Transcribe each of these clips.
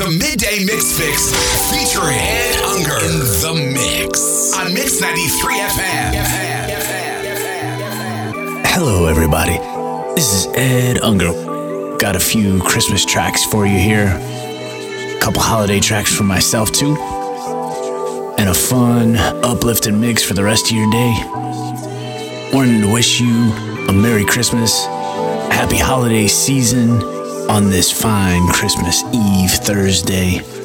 The Midday Mix Fix featuring Ed Unger in the mix on Mix 93 FM. Hello, everybody. This is Ed Unger. Got a few Christmas tracks for you here. A couple holiday tracks for myself, too. And a fun, uplifting mix for the rest of your day. Wanting to wish you a Merry Christmas, Happy Holiday season on this fine Christmas Eve Thursday.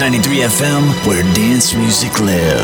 93 FM, where dance music lives.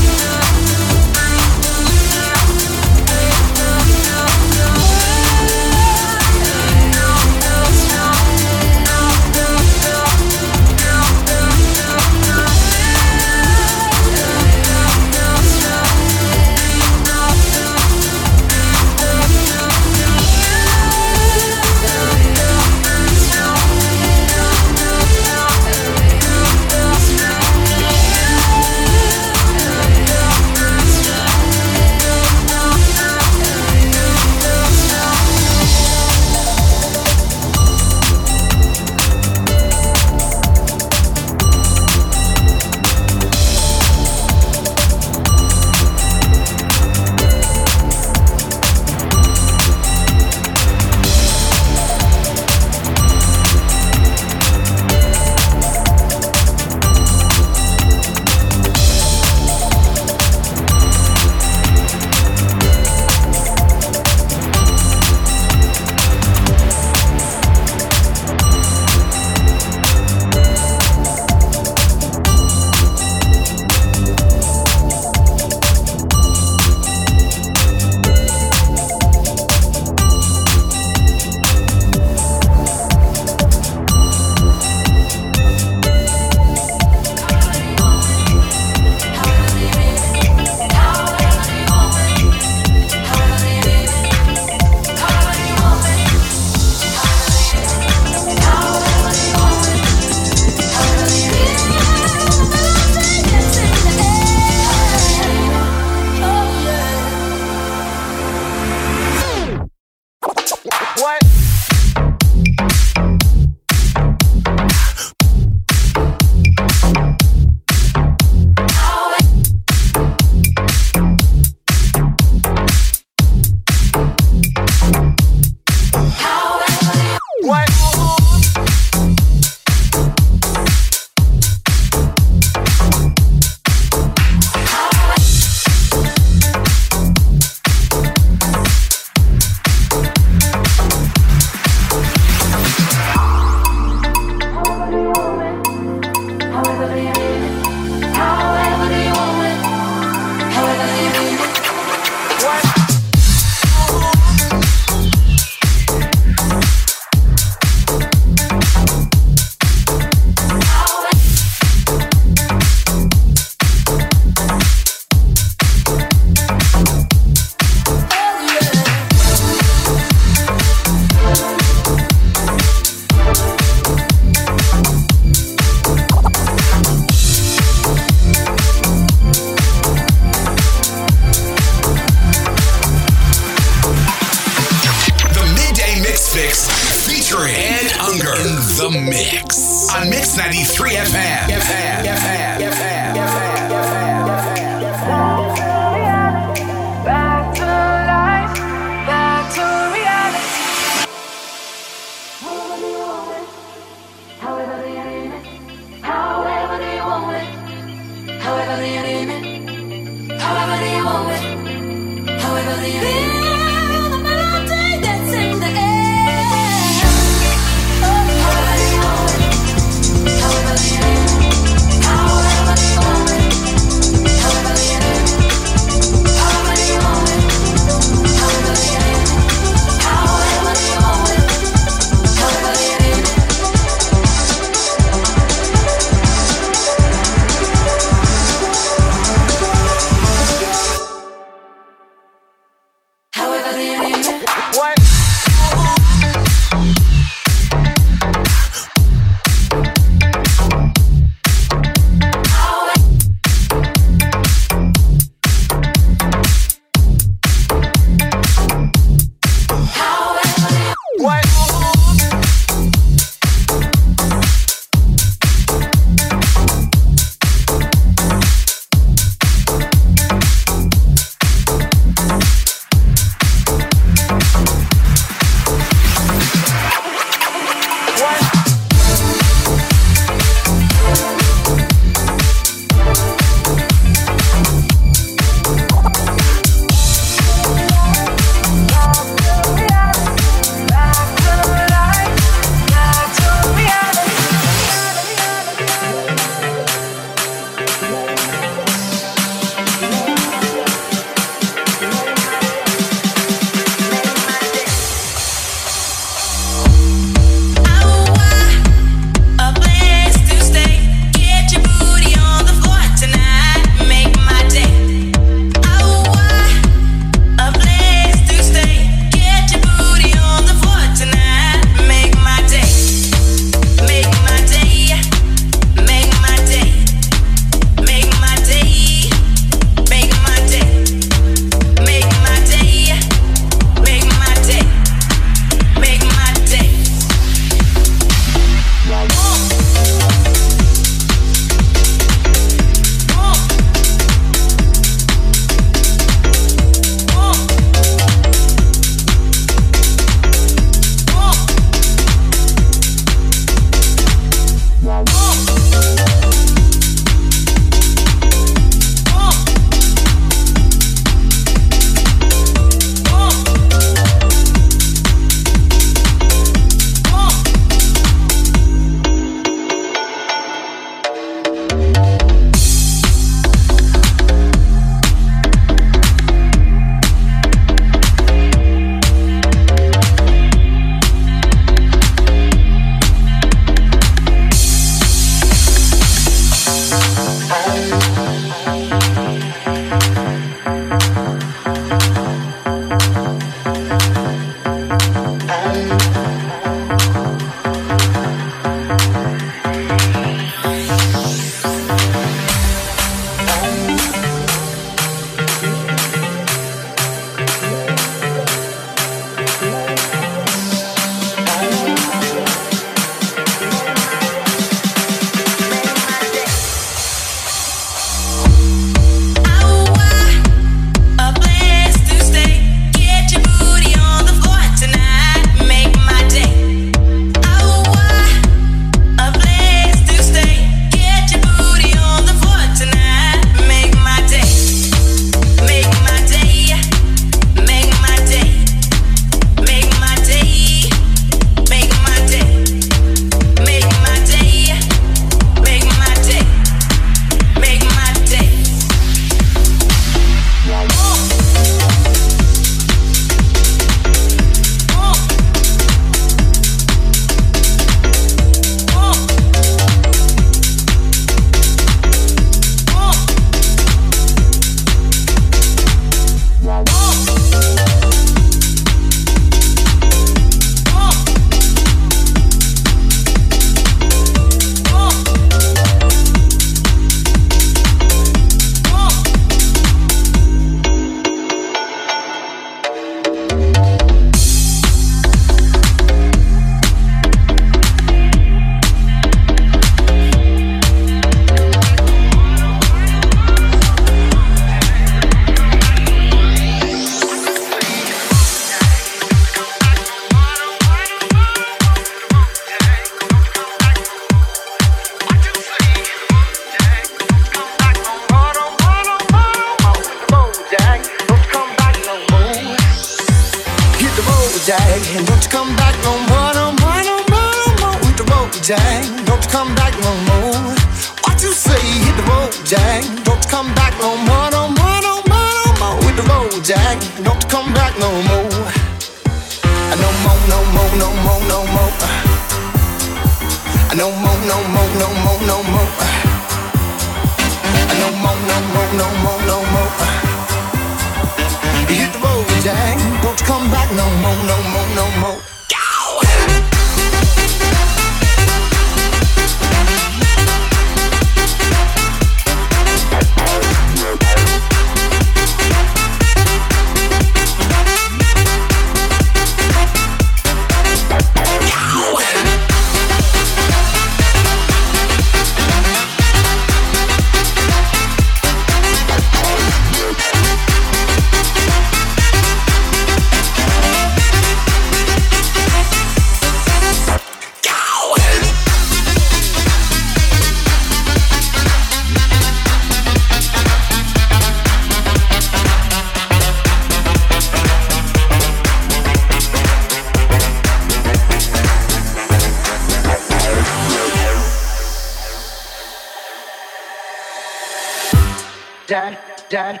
Dad, dad,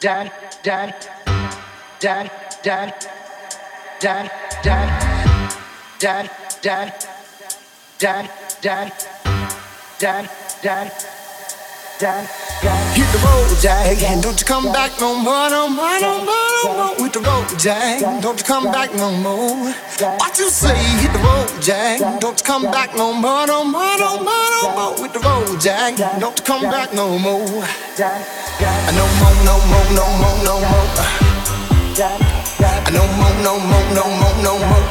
dad, dad, dad, dad, dad, dad, dad, dad, dad, dad, dad, dad, dad. Hit the road, and don't you come back no more, no more, no more, no more with the road, Jack. Don't you come back no more. What you say? Hit the road, Jack. Don't you come back no more, no more, no more, no more with the road, Jack. Don't you come back no more. No more, no more, no more, no more. No more, no more, no more, no more.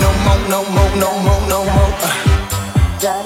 No more, no more, no more, no more.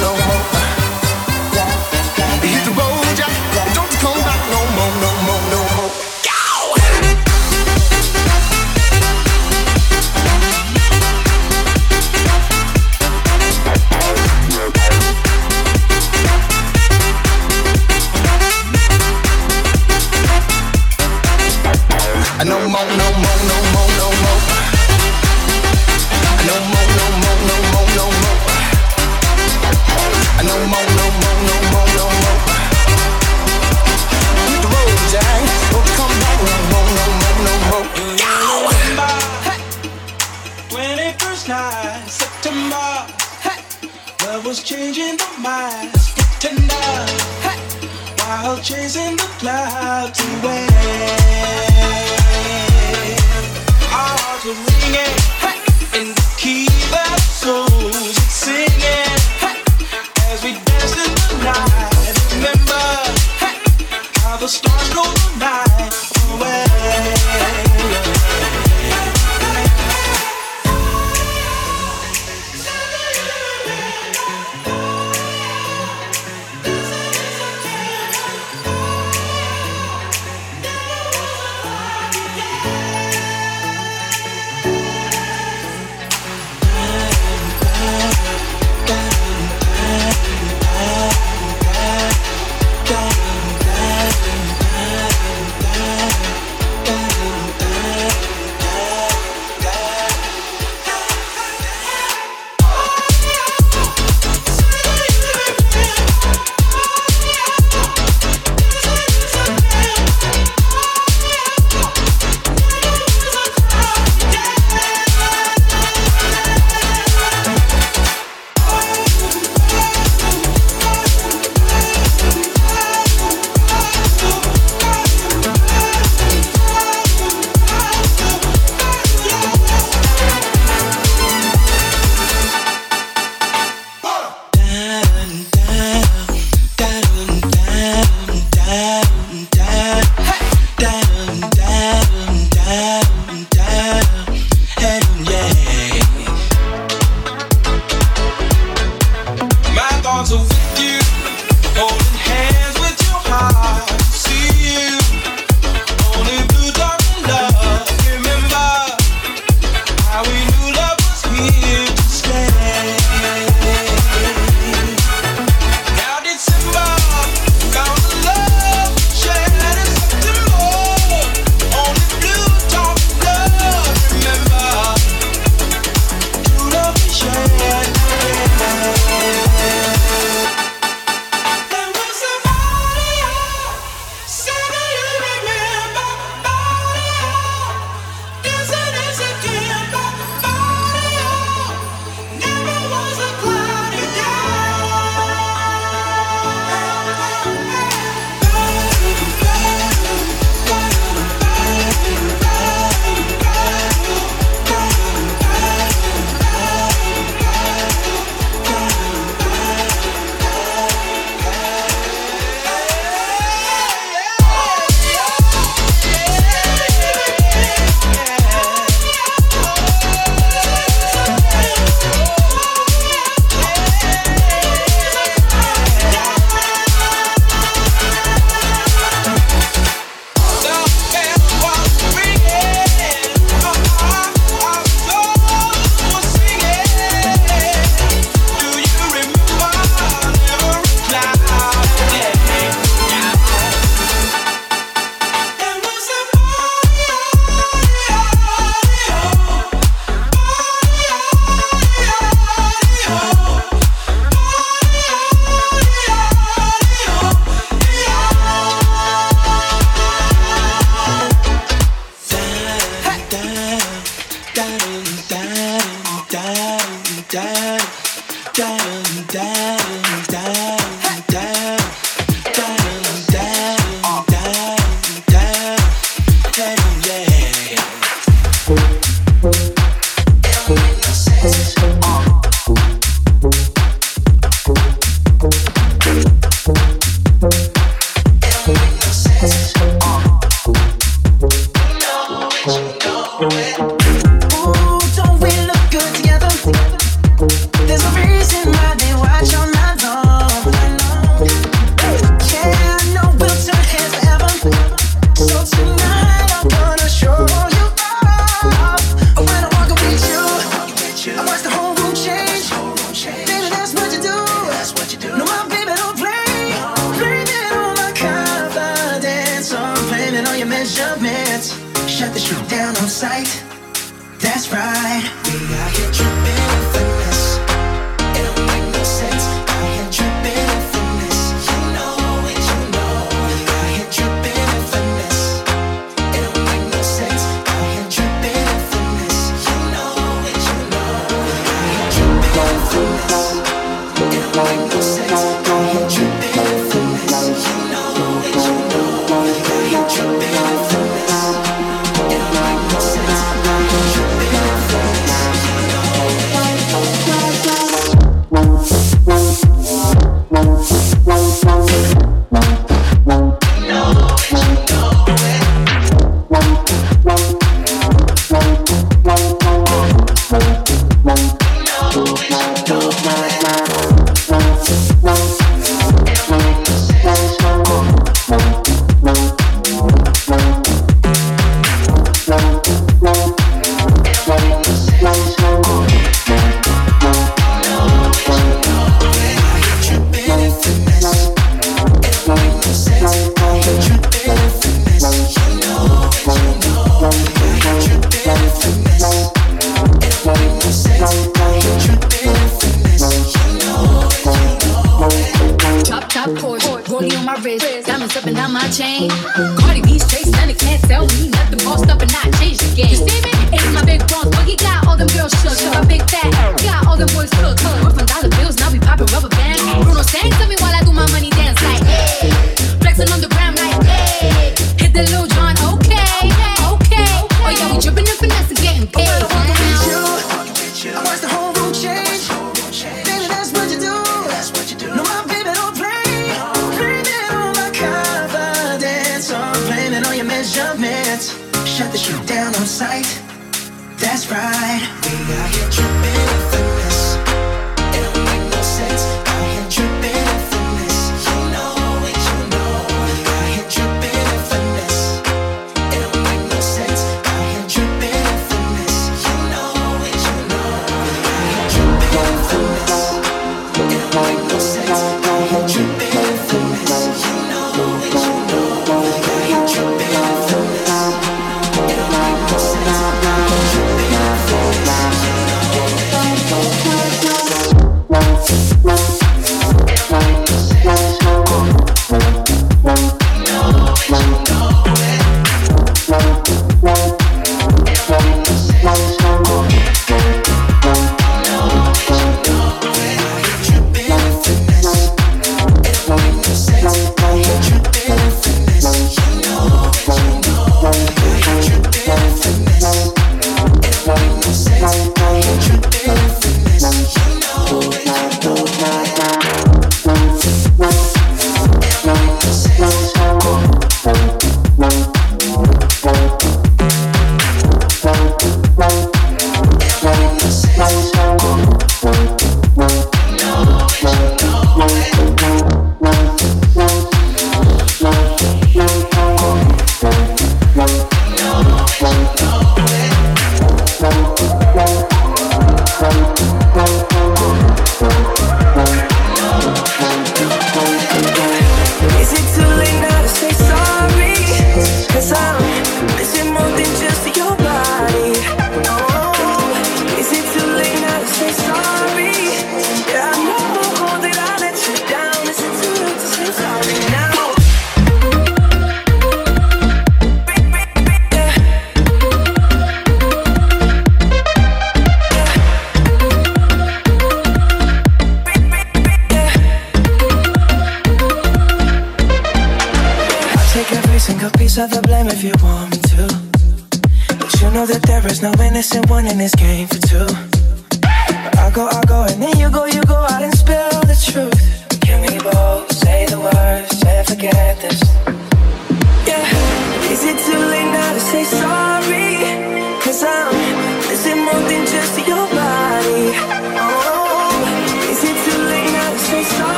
tripping down my chain.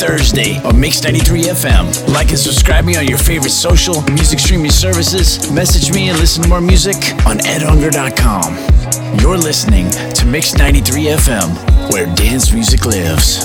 Thursday on Mix 93 FM. Like and subscribe me on your favorite social music streaming services. Message me and listen to more music on edunger.com. You're listening to Mix 93 FM, where dance music lives.